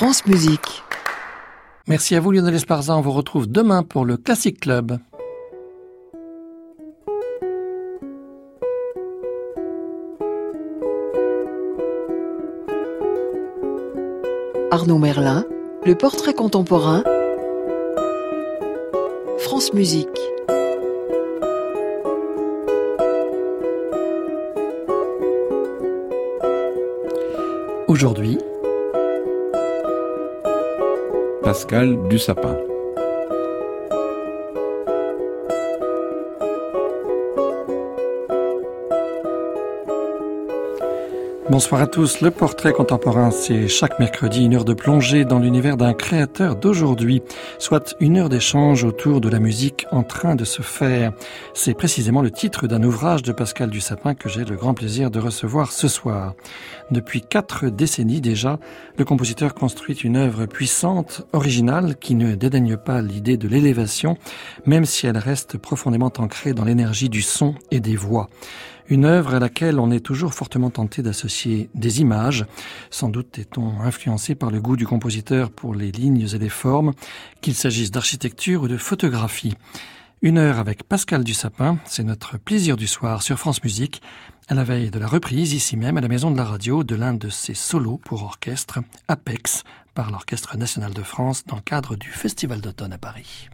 France Musique. Merci à vous Lionel Esparza, on vous retrouve demain pour le Classic Club. Arnaud Merlin, le portrait contemporain, France Musique. Aujourd'hui, Pascal. Bonsoir à tous. Le portrait contemporain, c'est chaque mercredi une heure de plongée dans l'univers d'un créateur d'aujourd'hui, soit une heure d'échange autour de la musique en train de se faire. C'est précisément le titre d'un ouvrage de Pascal Dussapin que j'ai le grand plaisir de recevoir ce soir. Depuis quatre décennies déjà, le compositeur construit une œuvre puissante, originale, qui ne dédaigne pas l'idée de l'élévation, même si elle reste profondément ancrée dans l'énergie du son et des voix. Une œuvre à laquelle on est toujours fortement tenté d'associer des images. Sans doute est-on influencé par le goût du compositeur pour les lignes et les formes, qu'il s'agisse d'architecture ou de photographie. Une heure avec Pascal Dussapin, c'est notre plaisir du soir sur France Musique, à la veille de la reprise, ici même à la Maison de la Radio, de l'un de ses solos pour orchestre, Apex, par l'Orchestre national de France dans le cadre du Festival d'automne à Paris.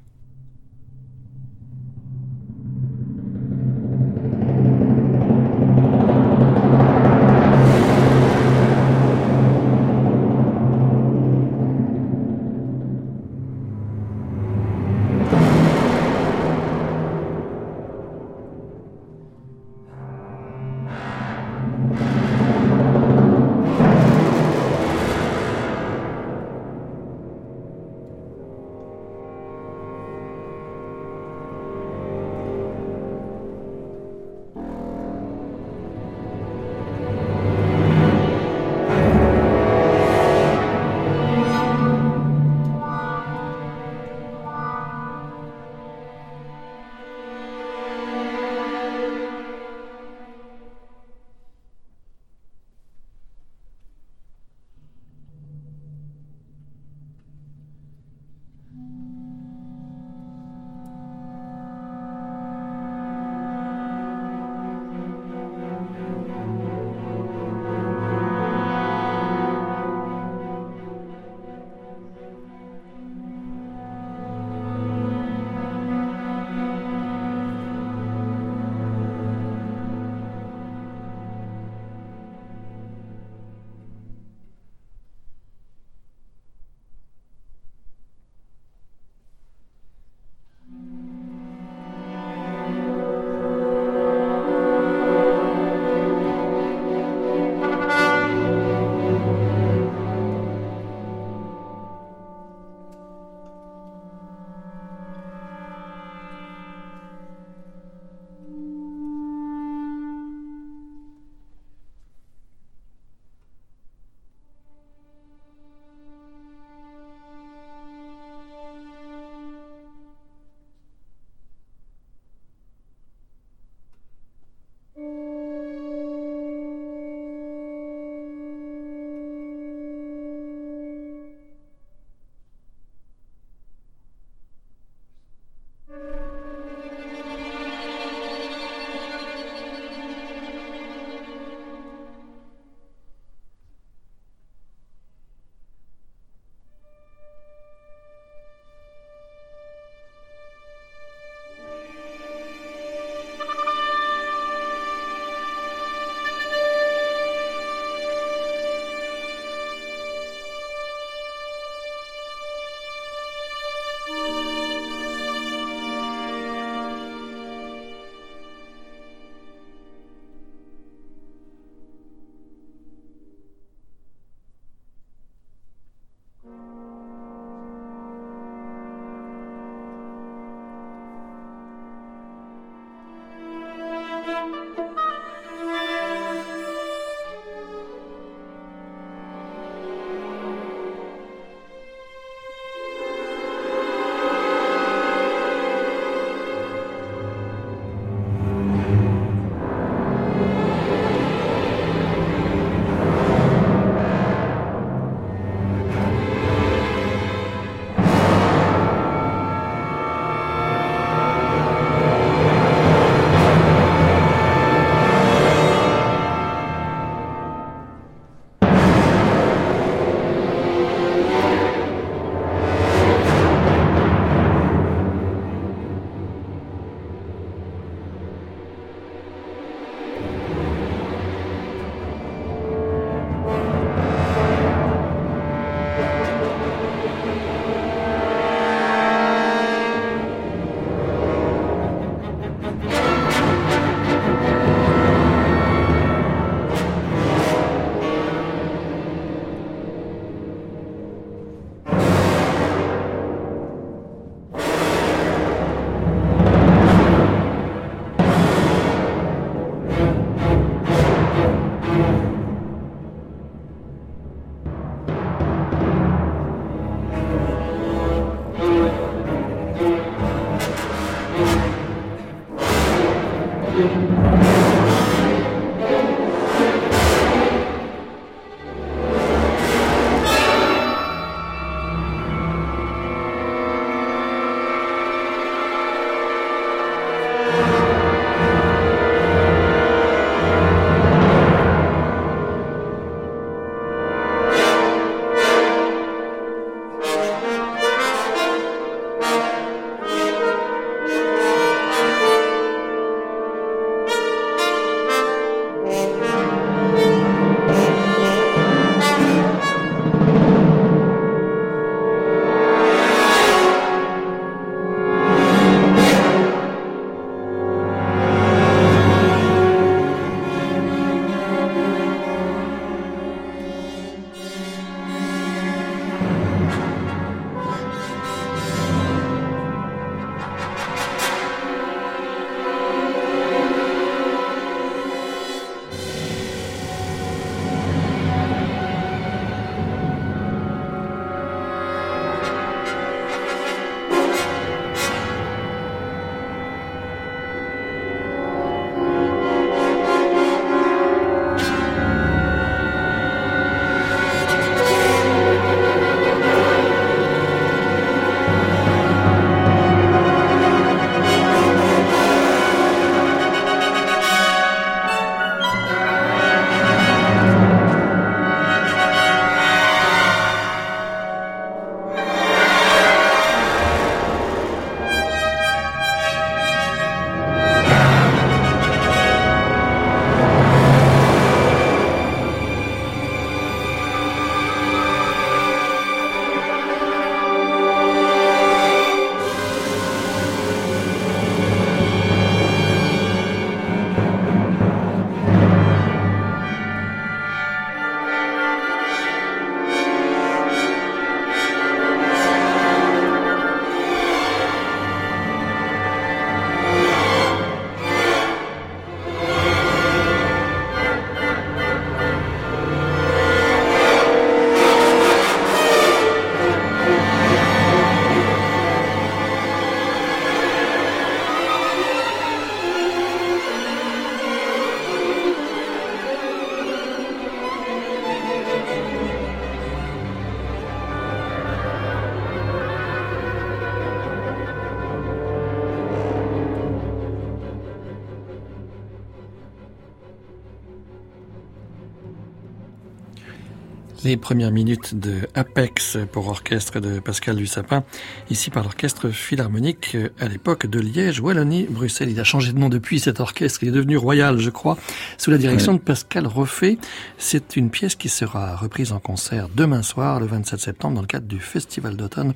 Les premières minutes de Apex pour orchestre de Pascal Dussapin, ici par l'orchestre philharmonique à l'époque de Liège, Wallonie, Bruxelles. Il a changé de nom depuis cet orchestre, il est devenu royal, je crois, sous la direction de Pascal Roffet. C'est une pièce qui sera reprise en concert demain soir, le 27 septembre, dans le cadre du Festival d'automne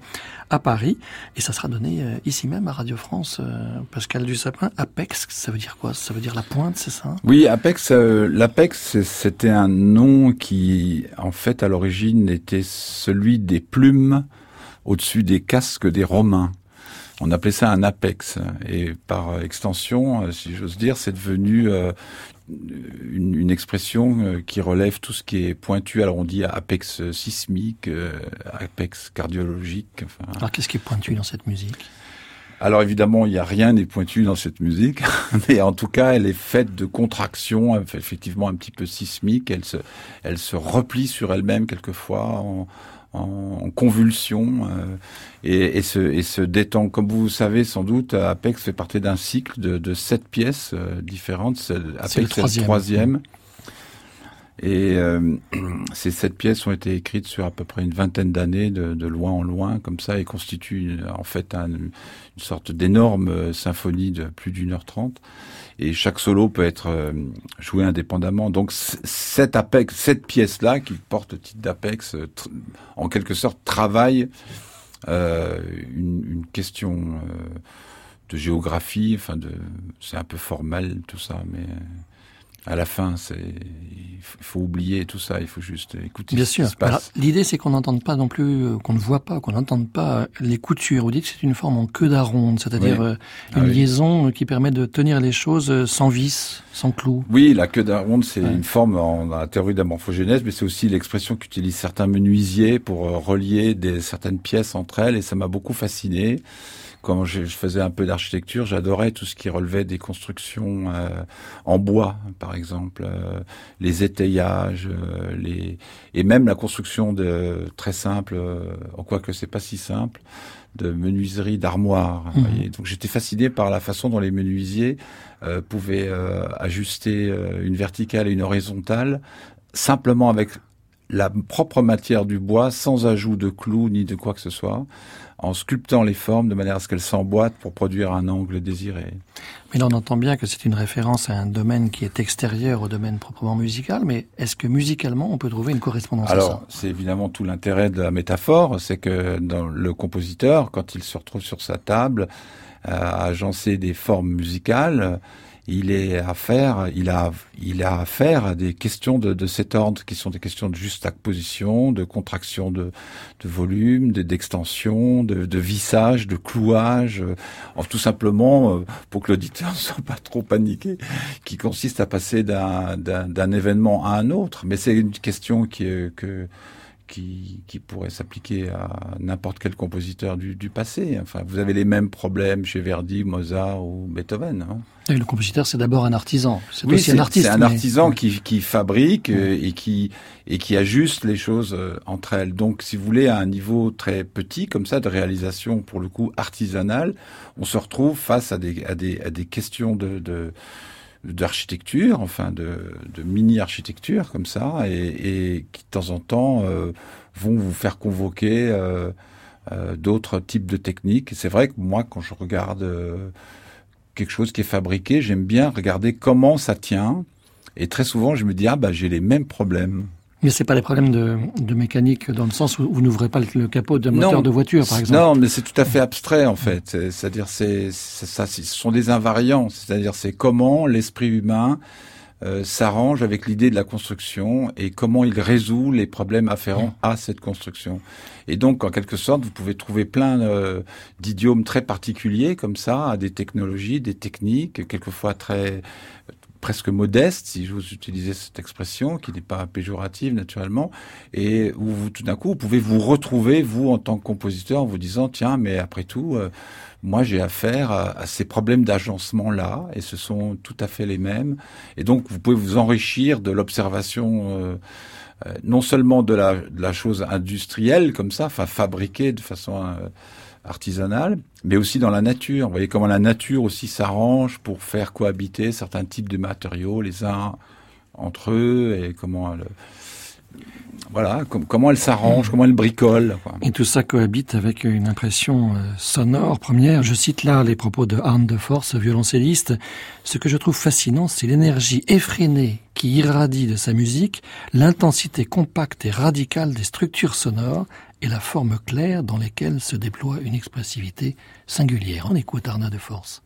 à Paris. Et ça sera donné euh, ici même à Radio France. Euh, Pascal Dussapin, Apex, ça veut dire quoi? Ça veut dire la pointe, c'est ça? Oui, Apex, euh, l'Apex, c'était un nom qui, en fait, à l'origine était celui des plumes au-dessus des casques des Romains. On appelait ça un apex. Et par extension, euh, si j'ose dire, c'est devenu euh, une, expression euh, qui relève tout ce qui est pointu. Alors on dit apex sismique, apex cardiologique. Alors qu'est-ce qui est pointu dans cette musique? Alors évidemment, il n'y a rien n'est pointu dans cette musique, mais en tout cas, elle est faite de contractions, effectivement un petit peu sismiques. Elle se, elle se replie sur elle-même quelquefois en, en convulsion euh, et, et, se, et se détend. Comme vous savez sans doute, Apex fait partie d'un cycle de, de sept pièces euh, différentes. Apex c'est le troisième. troisième. Et euh, ces sept pièces ont été écrites sur à peu près une vingtaine d'années, de, de, loin en loin, comme ça, et constituent en fait un, une sorte d'énorme euh, symphonie de plus d'une heure trente. Et chaque solo peut être euh, joué indépendamment. Donc cette cette pièce-là, qui porte le titre d'Apex, en quelque sorte travaille euh, une, question de géographie. Enfin, c'est un peu formel tout ça, mais à la fin, c'est il faut oublier tout ça, il faut juste écouter Bien ce sûr. qui se passe. L'idée, c'est qu'on n'entende pas non plus, euh, qu'on ne voit pas, qu'on n'entende pas les coutures. Vous dites que c'est une forme en queue d'aronde, c'est-à-dire euh, une ah liaison euh, qui permet de tenir les choses sans vis, sans clou. Oui, la queue d'aronde, c'est une forme en la théorie de la morphogénèse, mais c'est aussi l'expression qu'utilisent certains menuisiers pour relier des, certaines pièces entre elles, et ça m'a beaucoup fasciné quand je, faisais un peu d'architecture, j'adorais tout ce qui relevait des constructions euh, en bois, par exemple, euh, les étayages, euh, les et même la construction de très simple, en quoi que c'est pas si simple, de menuiserie d'armoires. Mmh. Donc j'étais fasciné par la façon dont les menuisiers pouvaient ajuster une verticale et une horizontale simplement avec la propre matière du bois, sans ajout de clous ni de quoi que ce soit en sculptant les formes de manière à ce qu'elles s'emboîtent pour produire un angle désiré. Mais là, on entend bien que c'est une référence à un domaine qui est extérieur au domaine proprement musical, mais est-ce que musicalement, on peut trouver une correspondance Alors, à ça? c'est évidemment tout l'intérêt de la métaphore, c'est que dans le compositeur, quand il se retrouve sur sa table, à agencer des formes musicales, il est à faire, il a, il a affaire à des questions de, de, cet ordre qui sont des questions de juste position, de contraction de, de volume, d'extension, de, de, vissage, de clouage, euh, tout simplement euh, pour que l'auditeur ne soit pas trop paniqué, qui consiste à passer d'un événement à un autre. Mais c'est une question qui est que qui, qui pourrait s'appliquer à n'importe quel compositeur du, du, passé. Enfin, vous avez les mêmes problèmes chez Verdi, Mozart ou Beethoven. Hein. Et le compositeur, c'est d'abord un artisan. C'est oui, aussi un artiste. C'est un artisan qui, qui fabrique euh, et qui et qui ajuste les choses euh, entre elles. Donc, si vous voulez, à un niveau très petit, comme ça, de réalisation pour le coup artisanale, on se retrouve face à des à des, à des questions de, de d'architecture, enfin de, de mini-architecture comme ça, et, et, qui de temps en temps euh, vont vous faire convoquer euh, euh, d'autres types de techniques. C'est vrai que moi, quand je regarde euh, quelque chose qui est fabriqué, j'aime bien regarder comment ça tient, et très souvent je me dis ah bah j'ai les mêmes problèmes. Mais c'est pas des problèmes de, de, mécanique dans le sens où vous n'ouvrez pas le, capot d'un moteur de voiture, par exemple. Non, mais c'est tout à fait abstrait en fait. C'est-à-dire, c'est ça, ce sont des invariants. C'est-à-dire, c'est comment l'esprit humain euh, s'arrange avec l'idée de la construction et comment il résout les problèmes afférents à cette construction. Et donc, en quelque sorte, vous pouvez trouver plein euh, d'idiomes très particuliers comme ça, à des technologies, des techniques, quelquefois très presque modeste, si j'ose utiliser cette expression, qui n'est pas péjorative naturellement, et où vous, tout d'un coup, vous pouvez vous retrouver, vous, en tant que compositeur, en vous disant, tiens, mais après tout, euh, moi, j'ai affaire à, ces problèmes d'agencement-là, et ce sont tout à fait les mêmes. Et donc, vous pouvez vous enrichir de l'observation, euh, euh, non seulement de la, de la, chose industrielle, comme ça, enfin, fabriquée de façon artisanale, mais aussi dans la nature. Vous voyez comment la nature aussi s'arrange pour faire cohabiter certains types de matériaux les uns entre eux et comment voilà, comment elle s'arrange, comment elle bricole. Et tout ça cohabite avec une impression euh, sonore première. Je cite là les propos de Arne de Force, violoncelliste. Ce que je trouve fascinant, c'est l'énergie effrénée qui irradie de sa musique, l'intensité compacte et radicale des structures sonores et la forme claire dans lesquelles se déploie une expressivité singulière. en écoute de Force.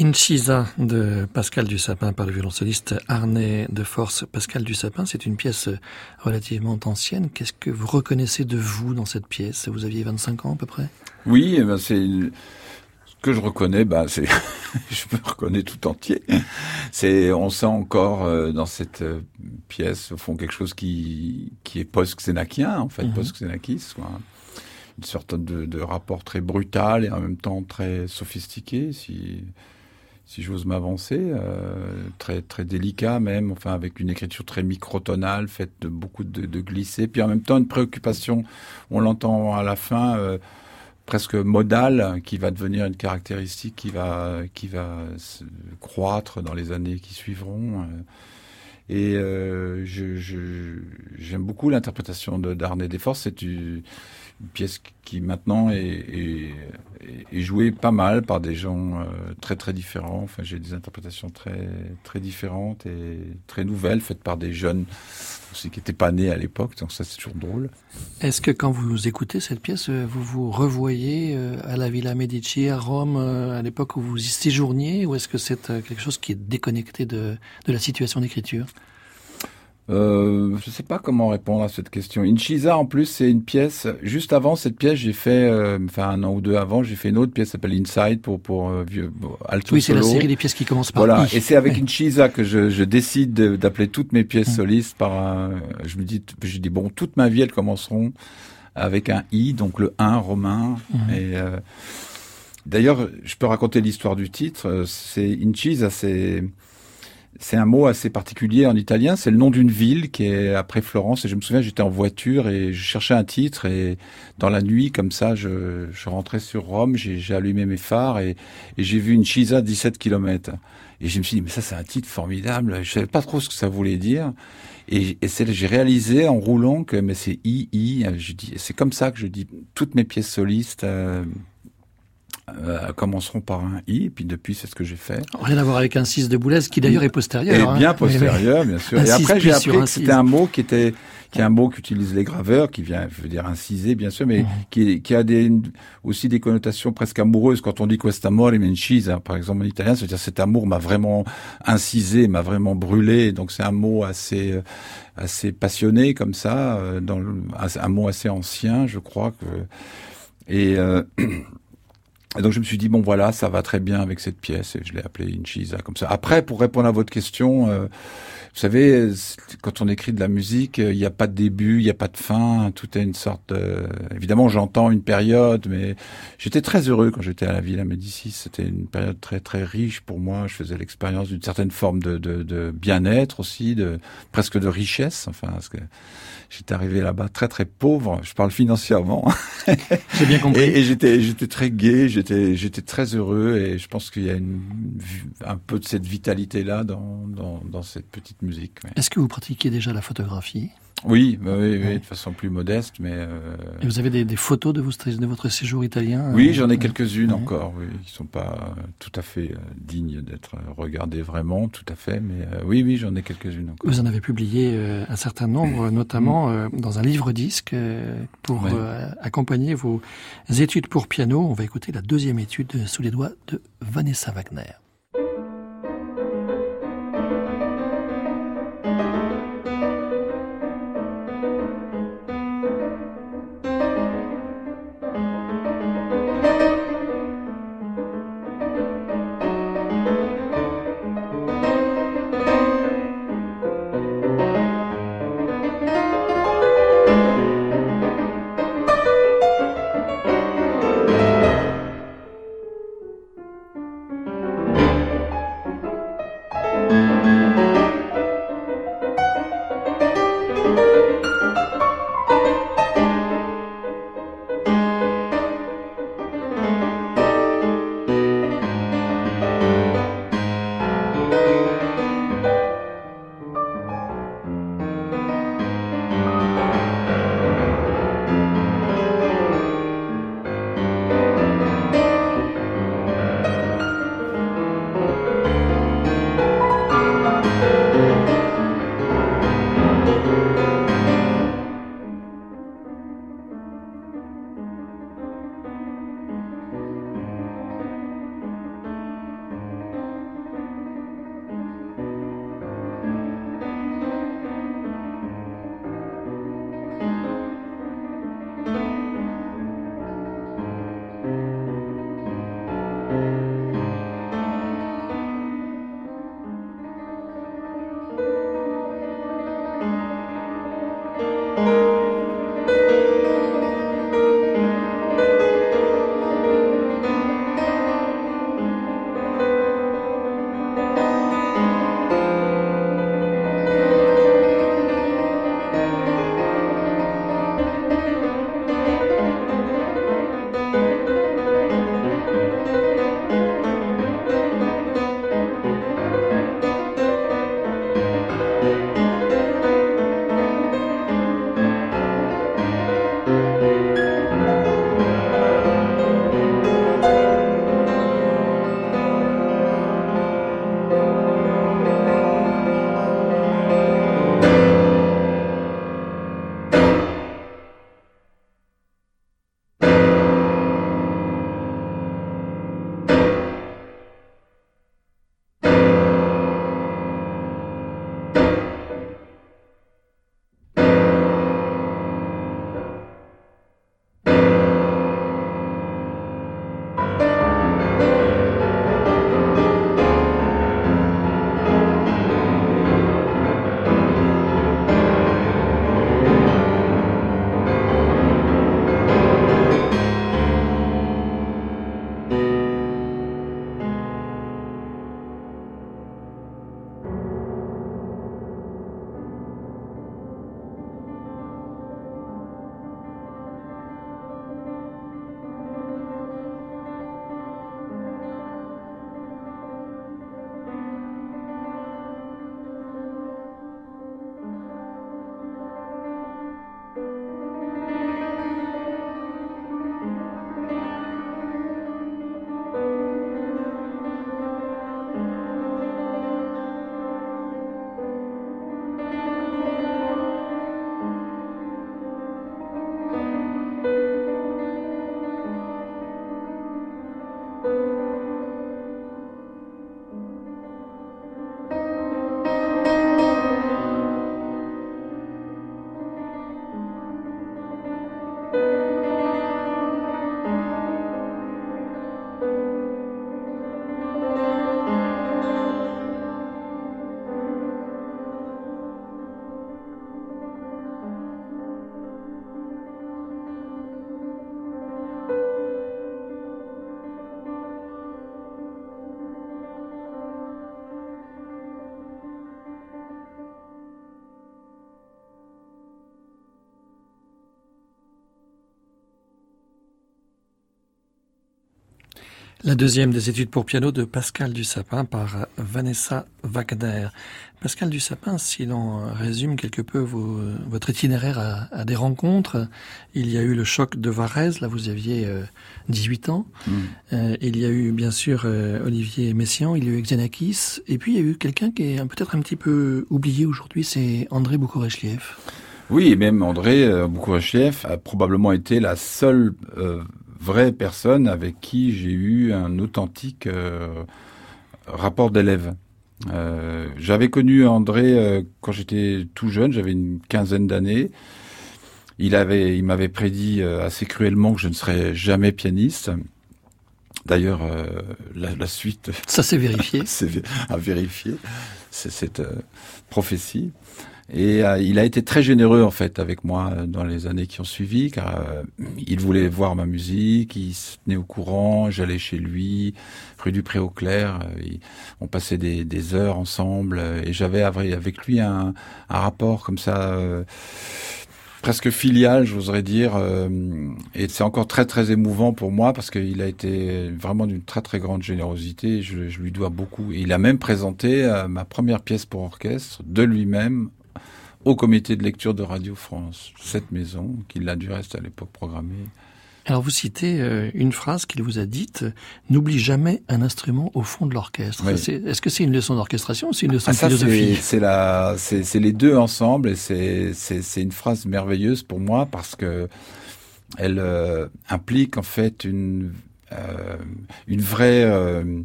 Inchisa de Pascal Dussapin par le violoncelliste Arnais de Force. Pascal Dussapin, c'est une pièce relativement ancienne. Qu'est-ce que vous reconnaissez de vous dans cette pièce? Vous aviez 25 ans à peu près? Oui, eh ben c'est ce que je reconnais, bah c'est je me reconnais tout entier. C'est on sent encore euh, dans cette euh, pièce au fond quelque chose qui qui est post-xénakien en fait, mm -hmm. post-xénakis une sorte de, de, rapport très brutal et en même temps très sophistiqué si si j'ose m'avancer, euh, très très délicat même, enfin avec une écriture très microtonale, faite de beaucoup de, de glissés, puis en même temps une préoccupation, on l'entend à la fin, euh, presque modale, qui va devenir une caractéristique qui va qui va se croître dans les années qui suivront. Euh, et euh, j'aime je, beaucoup l'interprétation de d'Arné Desforces. C'est une, pièce qui maintenant est, jouée pas mal par des gens euh, très très différents. Enfin, j'ai des interprétations très très différentes et très nouvelles faites par des jeunes aussi qui n'étaient pas nés à l'époque. Donc ça, c'est toujours drôle. Est-ce que quand vous écoutez cette pièce, vous vous revoyez à la Villa Medici à Rome à l'époque où vous y séjourniez, ou est-ce que c'est quelque chose qui est déconnecté de la situation d'écriture? Euh, je ne sais pas comment répondre à cette question. Inchisa, en plus, c'est une pièce. Juste avant cette pièce, j'ai fait, euh, enfin un an ou deux avant, j'ai fait une autre pièce s'appelle Inside pour pour euh, vieux alto Oui, c'est la série des pièces qui commencent par voilà. I. Et c'est avec ouais. Inchisa que je, je décide d'appeler toutes mes pièces mmh. solistes par. Un, je me dis, je dis bon, toute ma vie elles commenceront avec un I, donc le 1 romain. Mmh. Et euh, d'ailleurs, je peux raconter l'histoire du titre. C'est Inchisa, c'est c'est un mot assez particulier en italien. C'est le nom d'une ville qui est après Florence. Et je me souviens, j'étais en voiture et je cherchais un titre. Et dans la nuit, comme ça, je, rentrais sur Rome. J'ai allumé mes phares et, j'ai vu une Chisa 17 km. Et je me suis dit, mais ça, c'est un titre formidable. Je savais pas trop ce que ça voulait dire. Et, j'ai réalisé en roulant que mais c'est I I. C'est comme ça que je dis toutes mes pièces solistes. Euh, euh, commenceront par un i, et puis depuis c'est ce que j'ai fait. Rien à voir avec un 6 de Boulez, qui d'ailleurs est postérieur. Et hein. bien postérieur, bien sûr. et après j'ai appris que c'était un mot qui était qui est un mot qu'utilisent les graveurs, qui vient, je veux dire incisé bien sûr, mais mmh. qui, qui a des, aussi des connotations presque amoureuses. Quand on dit quest'amore in hein, par exemple en italien, c'est-à-dire cet amour m'a vraiment incisé, m'a vraiment brûlé. Donc c'est un mot assez assez passionné comme ça, euh, dans le, un mot assez ancien, je crois que et euh, Et donc je me suis dit bon voilà ça va très bien avec cette pièce et je l'ai appelée Inchisa comme ça. Après pour répondre à votre question, euh, vous savez quand on écrit de la musique il n'y a pas de début, il n'y a pas de fin, tout est une sorte. De... Évidemment j'entends une période, mais j'étais très heureux quand j'étais à la Villa Médicis. C'était une période très très riche pour moi. Je faisais l'expérience d'une certaine forme de, de, de bien-être aussi, de presque de richesse. Enfin parce que j'étais arrivé là-bas très très pauvre. Je parle financièrement. J'ai bien compris. Et, et j'étais j'étais très gai, j'étais j'étais très heureux et je pense qu'il y a une, un peu de cette vitalité là dans dans, dans cette petite musique. Ouais. Est-ce que vous pratiquez déjà la photographie? Oui, bah oui, oui, de façon plus modeste, mais. Euh... Et vous avez des, des photos de, vous, de votre séjour italien Oui, j'en ai quelques-unes ouais. encore, oui, qui sont pas tout à fait euh, dignes d'être regardées vraiment, tout à fait, mais euh, oui, oui, j'en ai quelques-unes encore. Vous en avez publié euh, un certain nombre, notamment euh, dans un livre-disque euh, pour ouais. accompagner vos études pour piano. On va écouter la deuxième étude sous les doigts de Vanessa Wagner. La deuxième des études pour piano de Pascal Dussapin par Vanessa Wagner. Pascal Dussapin, si l'on résume quelque peu vos, votre itinéraire à, à, des rencontres, il y a eu le choc de Varese, là vous aviez euh, 18 ans. Mm. Euh, il y a eu bien sûr euh, Olivier Messiaen, il y a eu Xenakis, et puis il y a eu quelqu'un qui est peut-être un petit peu oublié aujourd'hui, c'est André Boukourechliev. Oui, et même André euh, Boukourechliev a probablement été la seule euh, vraie personne avec qui j'ai eu un authentique euh, rapport d'élève. Euh, j'avais connu André euh, quand j'étais tout jeune, j'avais une quinzaine d'années. Il avait, il m'avait prédit assez cruellement que je ne serais jamais pianiste. D'ailleurs, euh, la, la, suite. Ça s'est vérifié. c'est à vérifier. C'est cette prophétie. Et euh, il a été très généreux en fait avec moi euh, dans les années qui ont suivi, car euh, il voulait voir ma musique, il se tenait au courant, j'allais chez lui, rue du Pré au Clair, on passait des, des, heures ensemble, et j'avais avec lui un, un, rapport comme ça presque filial, j'oserais dire. et c'est encore très très émouvant pour moi parce qu'il a été vraiment d'une très très grande générosité. Je, je, lui dois beaucoup. Et il a même présenté ma première pièce pour orchestre de lui-même au comité de lecture de Radio France, cette maison, qu'il a du reste à l'époque programmée. Alors vous citez euh, une phrase qu'il vous a dite N'oublie jamais un instrument au fond de l'orchestre. Oui. Est-ce que c'est une leçon d'orchestration ou c'est une leçon ah, de philosophie C'est la, c'est les deux ensemble et c'est une phrase merveilleuse pour moi parce que elle euh, implique en fait une euh, une vraie euh,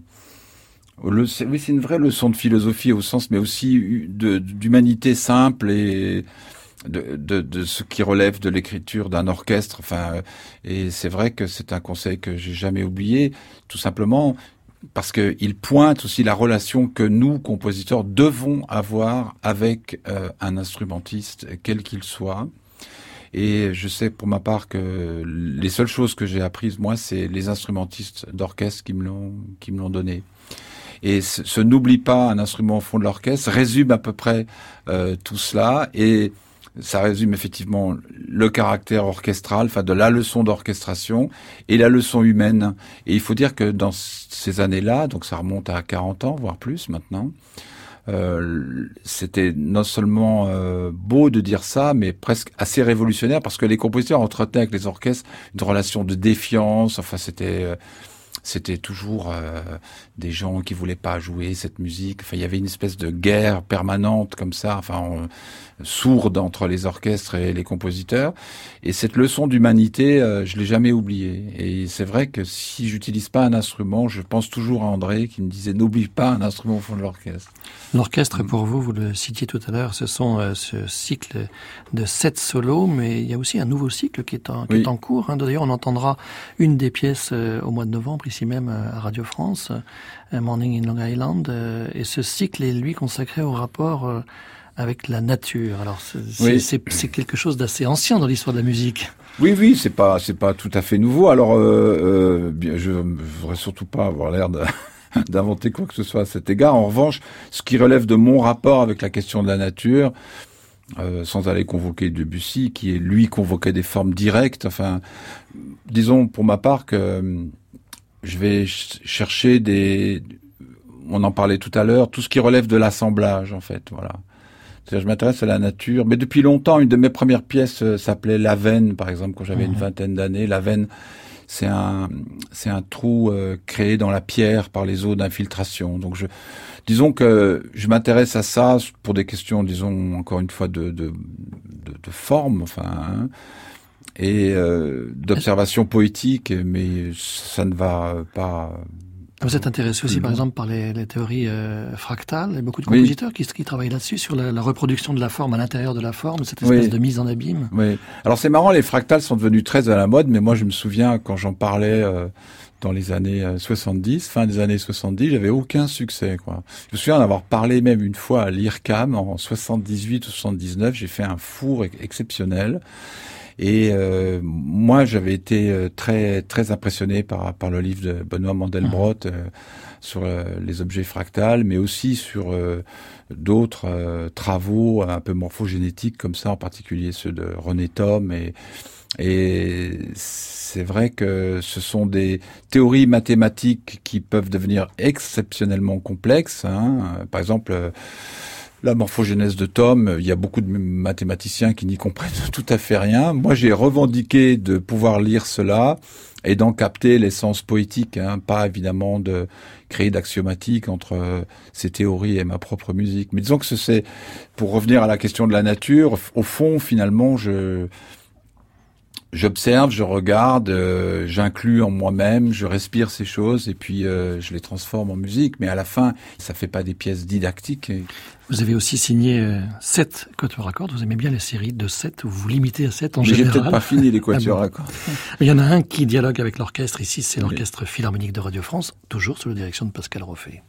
oui, c'est une vraie leçon de philosophie au sens, mais aussi d'humanité simple et de, ce qui relève de l'écriture d'un orchestre. Enfin, et c'est vrai que c'est un conseil que j'ai jamais oublié, tout simplement parce qu'il pointe aussi la relation que nous, compositeurs, devons avoir avec euh, un instrumentiste, quel qu'il soit. Et je sais pour ma part que les seules choses que j'ai apprises moi, c'est les instrumentistes d'orchestre qui me l'ont qui me l'ont donné. Et ce, n'oublie pas un instrument au fond de l'orchestre résume à peu près euh, tout cela et ça résume effectivement le caractère orchestral, enfin de la leçon d'orchestration et la leçon humaine. Et il faut dire que dans ces années-là, donc ça remonte à 40 ans, voire plus maintenant, euh, c'était non seulement euh, beau de dire ça, mais presque assez révolutionnaire parce que les compositeurs entretenaient avec les orchestres une relation de défiance. Enfin, c'était euh, c'était toujours euh, des gens qui voulaient pas jouer cette musique. Enfin, il y avait une espèce de guerre permanente comme ça, enfin sourde entre les orchestres et les compositeurs. Et cette leçon d'humanité, euh, je l'ai jamais oubliée. Et c'est vrai que si j'utilise pas un instrument, je pense toujours à André qui me disait n'oublie pas un instrument au fond de l'orchestre. L'orchestre, pour vous, vous le citiez tout à l'heure, ce sont euh, ce cycle de sept solos, mais il y a aussi un nouveau cycle qui est en, qui est en cours. Hein. D'ailleurs, on entendra une des pièces au mois de novembre ici même à Radio France, Morning in Long Island. et ce cycle est lui consacré au rapport avec la nature. Alors c'est quelque chose d'assez ancien dans l'histoire de la musique. Oui, oui, c'est pas c'est pas tout à fait nouveau. Alors euh, euh, je ne voudrais surtout pas avoir l'air d'inventer quoi que ce soit à cet égard. En revanche, ce qui relève de mon rapport avec la question de la nature, euh, sans aller convoquer Debussy, qui lui convoquait des formes directes. Enfin, disons pour ma part que je vais chercher des, on en parlait tout à l'heure, tout ce qui relève de l'assemblage en fait, voilà je m'intéresse à la nature. Mais depuis longtemps, une de mes premières pièces euh, s'appelait La Veine, par exemple, quand j'avais une mhm. vingtaine d'années. La Veine, c'est un, c'est un trou euh, créé dans la pierre par les eaux d'infiltration. Donc, disons que je m'intéresse à ça pour des questions, disons encore une fois de, de, de, forme, enfin. Hein, et euh, d'observation poétique, mais ça ne va pas vous êtes intéressé aussi, par exemple, par les, les théories euh, fractales. Il y a beaucoup de compositeurs qui, qui, travaillent là-dessus, sur la, la, reproduction de la forme à l'intérieur de la forme, cette espèce de mise en abîme. Oui. Alors c'est marrant, les fractales sont devenus très à la mode, mais moi je me souviens quand j'en parlais euh, dans les années 70, euh, fin des années 70, j'avais aucun succès. Quoi. Je me souviens d'avoir parlé même une fois à l'IRCAM en 78 ou 79. J'ai fait un four exceptionnel. Et euh, moi, j'avais été euh, très très impressionné par par le livre de Benoît Mandelbrot mmh. euh, sur les objets fractals, mais aussi sur d'autres travaux un peu morphogénétiques comme ça, en particulier ceux de René Thom et et c'est vrai que ce sont des théories mathématiques qui peuvent devenir exceptionnellement complexes. Hein. Par exemple, la morphogénèse de Tom, il y a beaucoup de mathématiciens qui n'y comprennent tout à fait rien. Moi, j'ai revendiqué de pouvoir lire cela et d'en capter l'essence poétique, hein, pas évidemment de créer d'axiomatique entre euh, ces théories et ma propre musique. Mais disons que c'est, pour revenir à la question de la nature, au fond, finalement, je j'observe, je regarde, euh, j'inclus en moi-même, je respire ces choses et puis euh, je les transforme en musique. Mais à la fin, ça fait pas des pièces didactiques. Vous avez aussi signé euh, sept quatuors à cordes. Vous aimez bien les séries de sept. Vous vous limitez à sept en général. J'ai peut-être pas fini les quatuors ah à cordes. Il y en a un qui dialogue avec l'orchestre. Ici, c'est l'orchestre philharmonique de Radio France, toujours sous la direction de Pascal Roffet.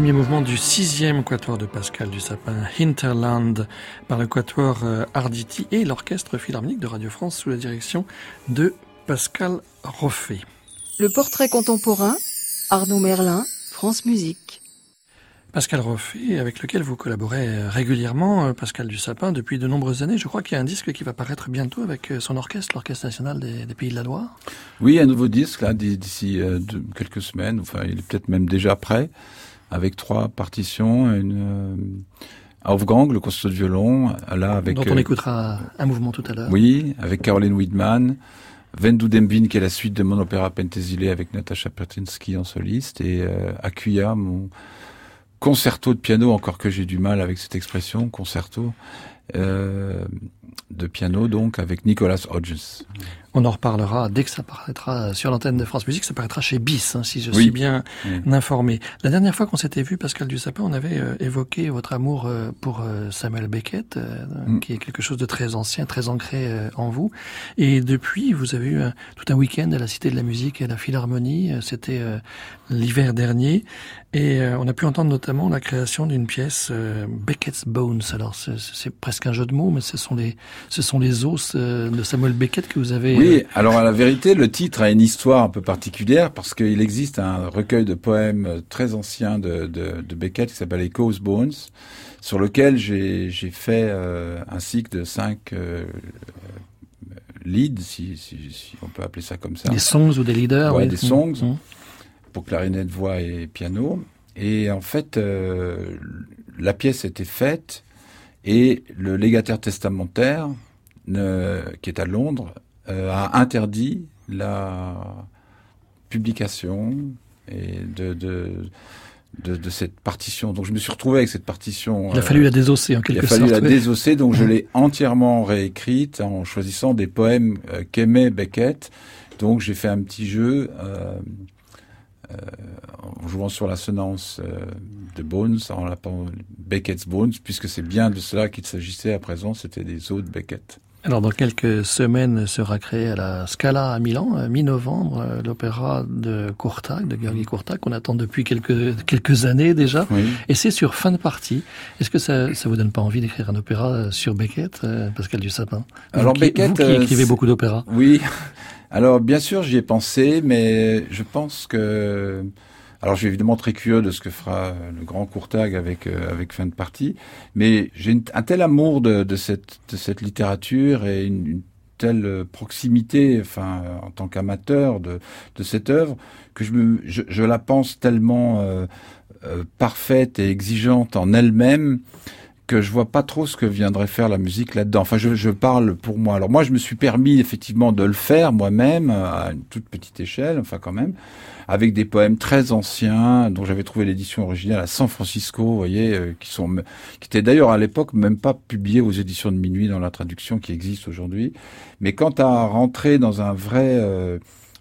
Premier mouvement du sixième quatuor de Pascal du Sapin, Hinterland, par le quatuor euh, Arditi et l'orchestre philharmonique de Radio France sous la direction de Pascal Roffet. Le portrait contemporain, Arnaud Merlin, France Musique. Pascal Roffet, avec lequel vous collaborez euh, régulièrement, euh, Pascal du Sapin, depuis de nombreuses années. Je crois qu'il y a un disque qui va paraître bientôt avec son orchestre, l'Orchestre national des, Pays de la Loire. Oui, un nouveau disque, là, d'ici quelques semaines. Enfin, il est peut-être même déjà prêt, avec trois partitions, une... Wolfgang, le concerto de violon, là avec... Dont on écoutera un mouvement tout à l'heure. Oui, avec Caroline Widman, Vendu Dembin, qui est la suite de mon opéra Pentésilé avec Natasha Pertinsky en soliste, et euh, Akuya, mon concerto de piano, encore que j'ai du mal avec cette expression, concerto, euh, de piano donc avec Nicolas Hodges. On en reparlera dès que ça paraîtra sur l'antenne de France Musique. Ça paraîtra chez BIS, hein, si je suis bien informé. La dernière fois qu'on s'était vu, Pascal Dussapin, on avait euh, évoqué votre amour euh, pour euh, Samuel Beckett, mm. qui est quelque chose de très ancien, très ancré en vous. Et depuis, vous avez eu tout un week-end à la Cité de la Musique et à la Philharmonie. C'était l'hiver dernier. Et on a pu entendre notamment la création d'une pièce Beckett's Bones. Alors c'est presque un jeu de mots, mais ce sont les ce sont les os de Samuel Beckett que vous avez oui, alors à la vérité, le titre a une histoire un peu particulière parce qu'il existe un recueil de poèmes très ancien de, de, de Beckett qui s'appelle Echoes Bones, sur lequel j'ai fait euh, un cycle de cinq euh, leads, si, si, si, on peut appeler ça comme ça. Des songs ou des leaders Ouais, des songs mmh, mmh. pour clarinette, voix et piano. Et en fait, euh, la pièce était faite et le légataire testamentaire, ne, qui est à Londres, euh, a interdit la publication et de, de, de, cette partition. Donc je me suis retrouvé avec cette partition. Il a fallu la désosser en quelque sorte. Il a fallu la désosser, donc je l'ai entièrement réécrite en choisissant des poèmes euh, qu'aimait Beckett. Donc j'ai fait un petit jeu euh, euh, en jouant sur l'assonance euh, de Bones, en l'appelant Beckett's Bones, puisque c'est bien de cela qu'il s'agissait à présent, c'était des os de Beckett. Alors dans quelques semaines sera créé à la Scala à Milan, euh, mi-novembre, euh, l'opéra de Courtac, de Georgi Courtac, qu'on attend depuis quelques quelques années déjà. Et c'est sur fin de partie. Est-ce que ça ça vous donne pas envie d'écrire un opéra euh, sur Beckett, Pascal Dussapin? Alors Beckett, vous qui écrivez beaucoup d'opéras. Oui. Alors bien sûr j'y ai pensé, mais je pense que alors, je suis évidemment très curieux de ce que fera le grand Courtag avec euh, avec fin de partie, mais j'ai un tel amour de, de, cette de cette littérature et une, telle proximité, enfin, en tant qu'amateur de de cette œuvre, que je me je, je la pense tellement euh, euh, parfaite et exigeante en elle-même que je vois pas trop ce que viendrait faire la musique là-dedans. Enfin, je, je, parle pour moi. Alors moi, je me suis permis effectivement de le faire moi-même à une toute petite échelle, enfin quand même, avec des poèmes très anciens dont j'avais trouvé l'édition originale à San Francisco, vous voyez, euh, qui sont qui étaient d'ailleurs à l'époque même pas publiés aux éditions de minuit dans la traduction qui existe aujourd'hui. Mais quant à rentrer dans un vrai euh, euh,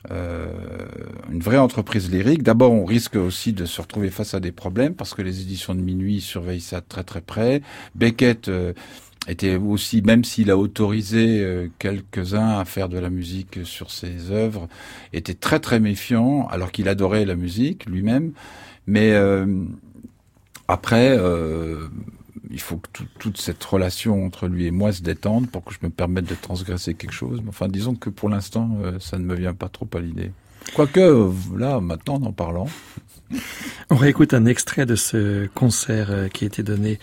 une vraie entreprise lyrique. D'abord, on risque aussi de se retrouver face à des problèmes parce que les éditions de minuit surveillent ça très très près. Beckett euh, était aussi, même s'il a autorisé euh, quelques-uns à faire de la musique sur ses œuvres, était très très méfiant alors qu'il adorait la musique lui-même. Mais après, il faut que toute cette relation entre lui et moi se détende pour que je me permette de transgresser quelque chose. Enfin, disons que pour l'instant, euh, ça ne me vient pas trop à l'idée. Quoique, euh, là, maintenant, en parlant. On réécoute un extrait de ce concert euh, qui a été donné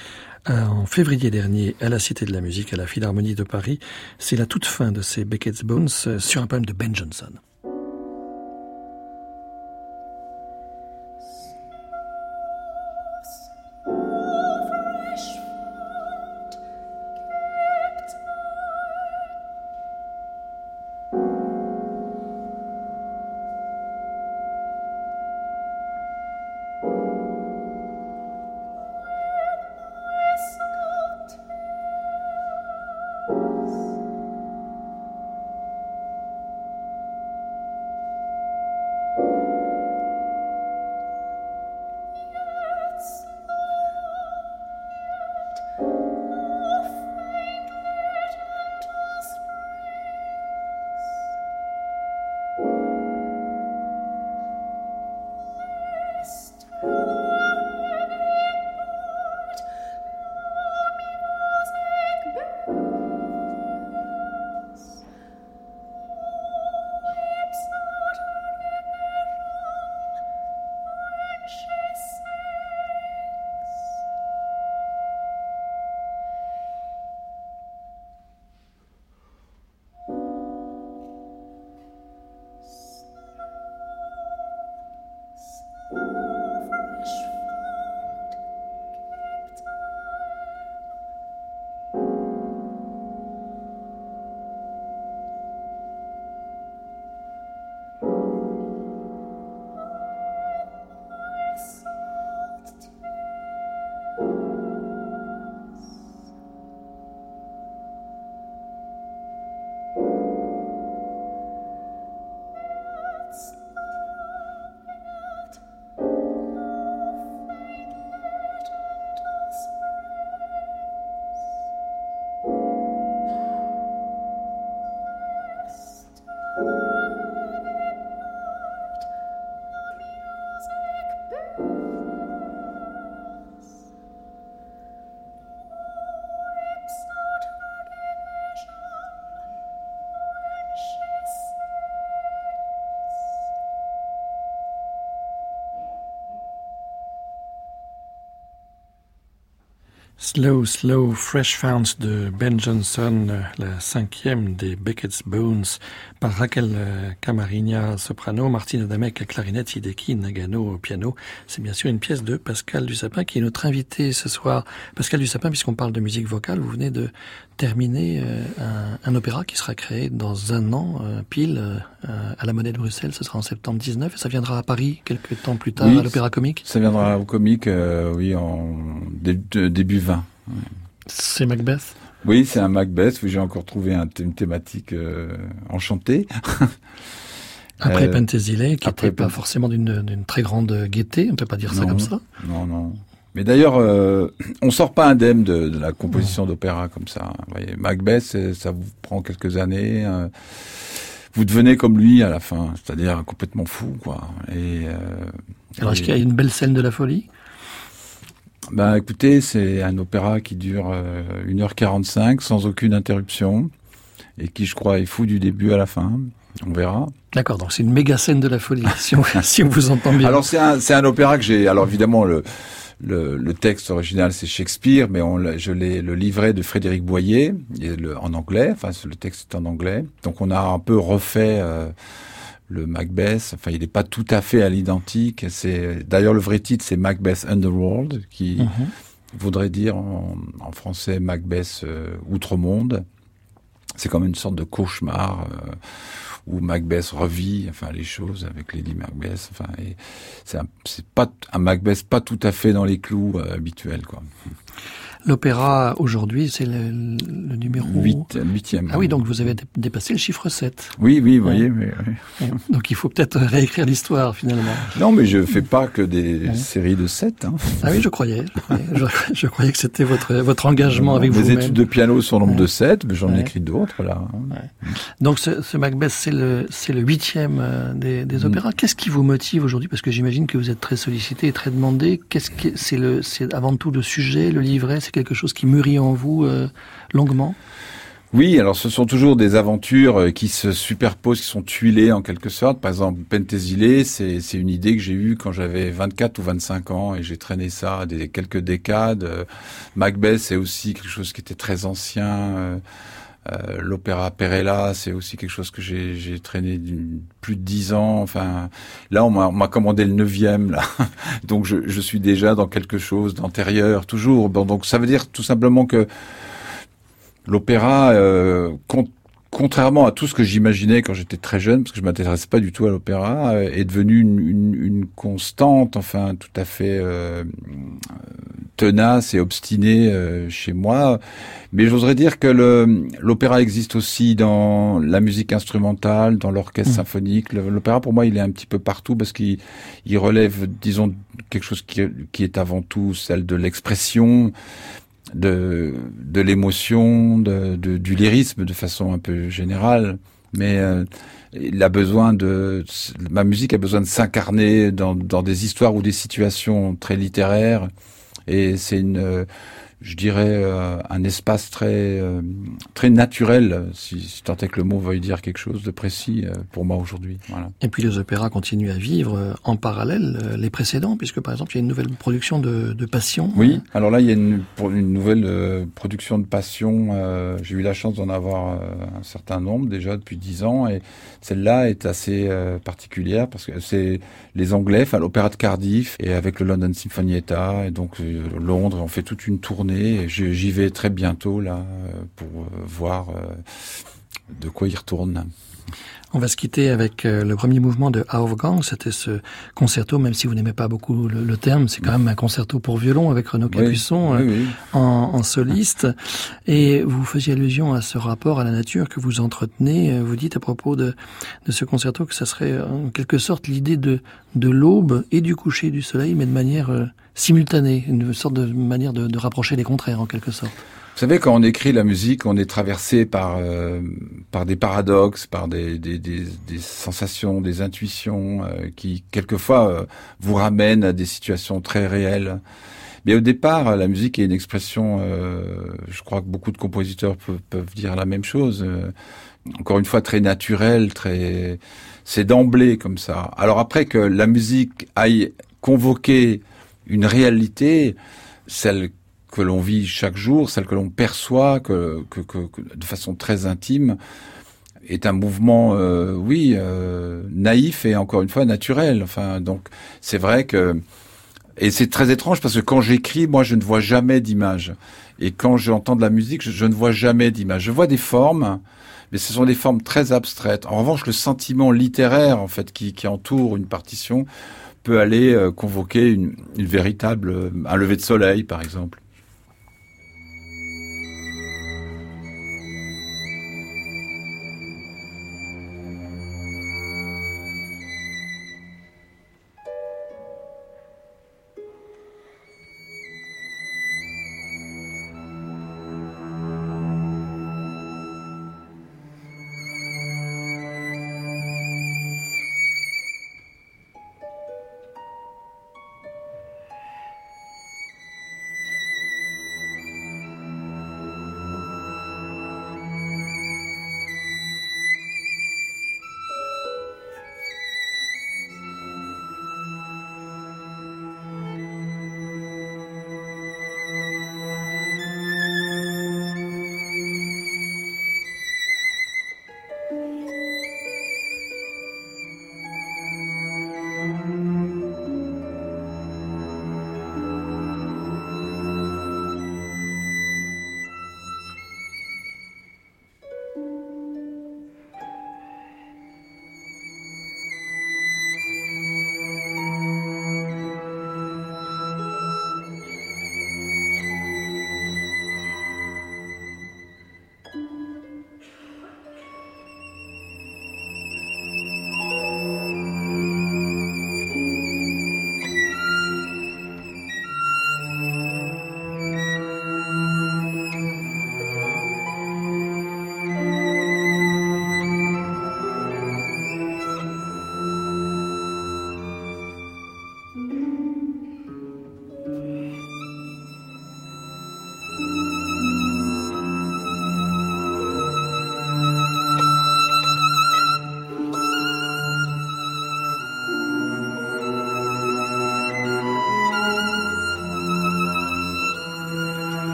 en février dernier à la Cité de la Musique, à la Philharmonie de Paris. C'est la toute fin de ces Beckett's Bones sur un poème de Ben Jonson. Slow, Slow, Fresh Founds de Ben Jonson, la cinquième des Beckett's Bones, par Raquel euh, Camarigna, soprano, Martine Adamek, clarinette, Hideki Nagano au piano. C'est bien sûr une pièce de Pascal Dussapin qui est notre invité ce soir. Pascal Dussapin, puisqu'on parle de musique vocale, vous venez de terminer euh, un, opéra qui sera créé dans un an, euh, pile, à la Monnaie de Bruxelles. Ce sera en septembre 19 et ça viendra à Paris quelques temps plus tard à l'Opéra Comique? Ça viendra au Comique, oui, en début c'est Macbeth? Oui, c'est un Macbeth où j'ai encore trouvé une thématique euh, enchantée. Après euh, qui n'était pas forcément d'une très grande gaieté, on peut pas dire ça comme ça. Non, non. Mais d'ailleurs, euh, on sort pas indemne de, la composition d'opéra comme ça. Vous voyez, Macbeth, ça vous prend quelques années. Euh, vous devenez comme lui à la fin, c'est-à-dire complètement fou, quoi. Et, Alors, est-ce qu'il y a une belle scène de la folie? Bah écoutez, c'est un opéra qui dure 1h45 euh, sans aucune interruption et qui je crois est fou du début à la fin. On verra. D'accord, donc c'est une méga scène de la folie, si on, si on vous entend bien. Alors c'est un, c'est un opéra que j'ai. Alors évidemment le, le, le texte original c'est Shakespeare, mais on, je l'ai le livret de Frédéric Boyer le, en anglais. Enfin le texte est en anglais, donc on a un peu refait. Euh, le Macbeth. Enfin, il n'est pas tout à fait à l'identique. C'est d'ailleurs le vrai titre, c'est Macbeth Underworld, qui mhm. voudrait dire en, français Macbeth euh, Outre-monde. C'est comme une sorte de cauchemar euh, où Macbeth revit, enfin les choses avec Lady Macbeth. Enfin, c'est pas un Macbeth pas tout à fait dans les clous euh, habituels, quoi. L'opéra aujourd'hui, c'est le, numéro 8, huitième. Ah oui, donc vous avez dépassé le chiffre 7. Oui, oui, vous voyez. Donc il faut peut-être réécrire l'histoire finalement. Non, mais je fais pas que des séries de 7. Hein. Ah oui, je croyais. Je, croyais, que c'était votre, votre engagement avec vous. Mes études de piano sont nombre de 7, mais j'en ai écrit d'autres là. Donc ce, ce Macbeth, c'est le, c'est le euh, des, des mm. opéras. Qu'est-ce qui vous motive aujourd'hui? Parce que j'imagine que vous êtes très sollicité et très demandé. Qu'est-ce que c'est le, c'est avant tout le sujet, le livret, c'est quelque chose qui mûrit en vous euh, longuement oui, alors ce sont toujours des aventures euh, qui se superposent, qui sont tuilées en quelque sorte. Par exemple, Pentésilé, c'est une idée que j'ai eue quand j'avais 24 ou 25 ans et j'ai traîné ça des quelques décades. Euh, Macbeth, c'est aussi quelque chose qui était très ancien. Euh, l'opéra Perella, c'est aussi quelque chose que j'ai traîné plus de dix ans. Enfin, là, on m'a commandé le neuvième, là. donc, je, je, suis déjà dans quelque chose d'antérieur, toujours. Bon, donc, ça veut dire tout simplement que l'opéra euh, compte contrairement à tout ce que j'imaginais quand j'étais très jeune, parce que je m'intéressais pas du tout à l'opéra, euh, est devenu une, une, une, constante, enfin tout à fait euh, tenace et obstinée euh, chez moi. Mais j'oserais dire que l'opéra existe aussi dans la musique instrumentale, dans l'orchestre mmh. symphonique. L'opéra, pour moi, il est un petit peu partout parce qu'il relève, disons, quelque chose qui, qui est avant tout celle de l'expression de, de l'émotion, de, de, du lyrisme de façon un peu générale. Mais euh, il a besoin de, ma musique a besoin de s'incarner dans, dans des histoires ou des situations très littéraires. Et c'est une, je dirais, euh, un espace très euh, très naturel, si, si, tant est que le mot veuille dire quelque chose de précis euh, pour moi aujourd'hui. Voilà. Et puis les opéras continuent à vivre en parallèle les précédents, puisque par exemple il y a une nouvelle production de, de Passion. Oui, alors là il y a une, une nouvelle production de Passion. J'ai eu la chance d'en avoir un certain nombre déjà depuis dix ans, et celle-là est assez particulière parce que c'est les Anglais, enfin l'opéra de Cardiff, et avec le London Sinfonietta, et donc Londres, on fait toute une tournée J'y vais très bientôt là pour euh, voir euh, de quoi il retourne. On va se quitter avec euh, le premier mouvement de Aufgang. C'était ce concerto, même si vous n'aimez pas beaucoup le, terme, c'est quand même un concerto pour violon avec Renaud Capuçon En, soliste. Et vous faisiez allusion à ce rapport à la nature que vous entretenez. Vous dites à propos de, de ce concerto que ça serait en quelque sorte l'idée de, de l'aube et du coucher du soleil, mais de manière simultanée, une sorte de manière de, de rapprocher les contraires en quelque sorte. Vous savez, quand on écrit la musique, on est traversé par euh, par des paradoxes, par des, des, des, des sensations, des intuitions euh, qui quelquefois euh, vous ramènent à des situations très réelles. Mais au départ, la musique est une expression. je crois que beaucoup de compositeurs peuvent, peuvent dire la même chose. encore une fois, très naturelle, très. C'est d'emblée comme ça. Alors après que la musique aille convoquer une réalité, celle que l'on vit chaque jour, celle que l'on perçoit que, que, que, de façon très intime, est un mouvement, euh, oui, euh, naïf et encore une fois naturel. Enfin, donc c'est vrai que et c'est très étrange parce que quand j'écris, moi, je ne vois jamais d'image. Et quand j'entends de la musique, je, je ne vois jamais d'image. Je vois des formes, mais ce sont des formes très abstraites. En revanche, le sentiment littéraire, en fait, qui, qui entoure une partition, peut aller euh, convoquer une, véritable, euh, un lever de soleil, par exemple.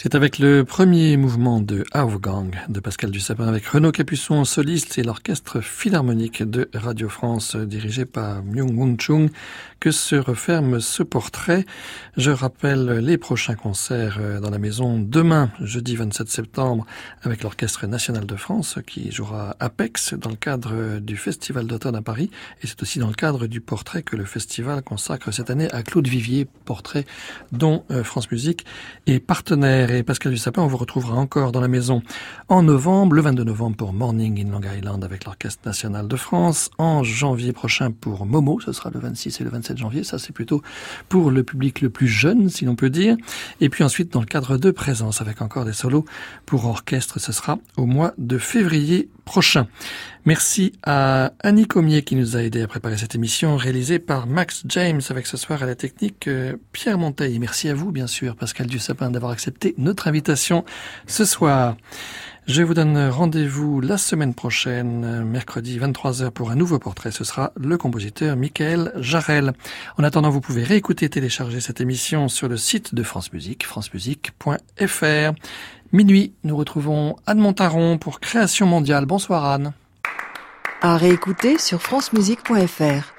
C'est avec le premier mouvement de Aufgang de Pascal Dussapin avec Renaud Capuçon en soliste et l'orchestre philharmonique de Radio France dirigé par Myung Moon Chung que se referme ce portrait. Je rappelle les prochains concerts euh, dans la maison demain, jeudi 27 septembre, avec l'Orchestre national de France qui jouera Apex dans le cadre du Festival d'automne à Paris. Et c'est aussi dans le cadre du portrait que le festival consacre cette année à Claude Vivier, portrait dont euh, France Musique est partenaire. Et Pascal Dussapin, on vous retrouvera encore dans la maison en novembre, le 22 novembre pour Morning in Long Island avec l'Orchestre national de France. En janvier prochain pour Momo, ce sera le 26 et le 27 janvier. Ça, c'est plutôt pour le public le plus jeune, si l'on peut dire. Et puis ensuite, dans le cadre de présence, avec encore des solos pour orchestre, ce sera au mois de février Merci à Annie Comier qui nous a aidé à préparer cette émission réalisée par Max James avec ce soir à la technique euh, Pierre Monteil. Merci à vous, bien sûr, Pascal Dussapin, d'avoir accepté notre invitation ce soir. Je vous donne rendez-vous la semaine prochaine, mercredi 23h pour un nouveau portrait. Ce sera le compositeur Michael Jarel. En attendant, vous pouvez réécouter et télécharger cette émission sur le site de France Musique, francemusique.fr. Minuit, nous retrouvons Anne Montaron pour Création mondiale. Bonsoir Anne. À réécouter sur francemusique.fr.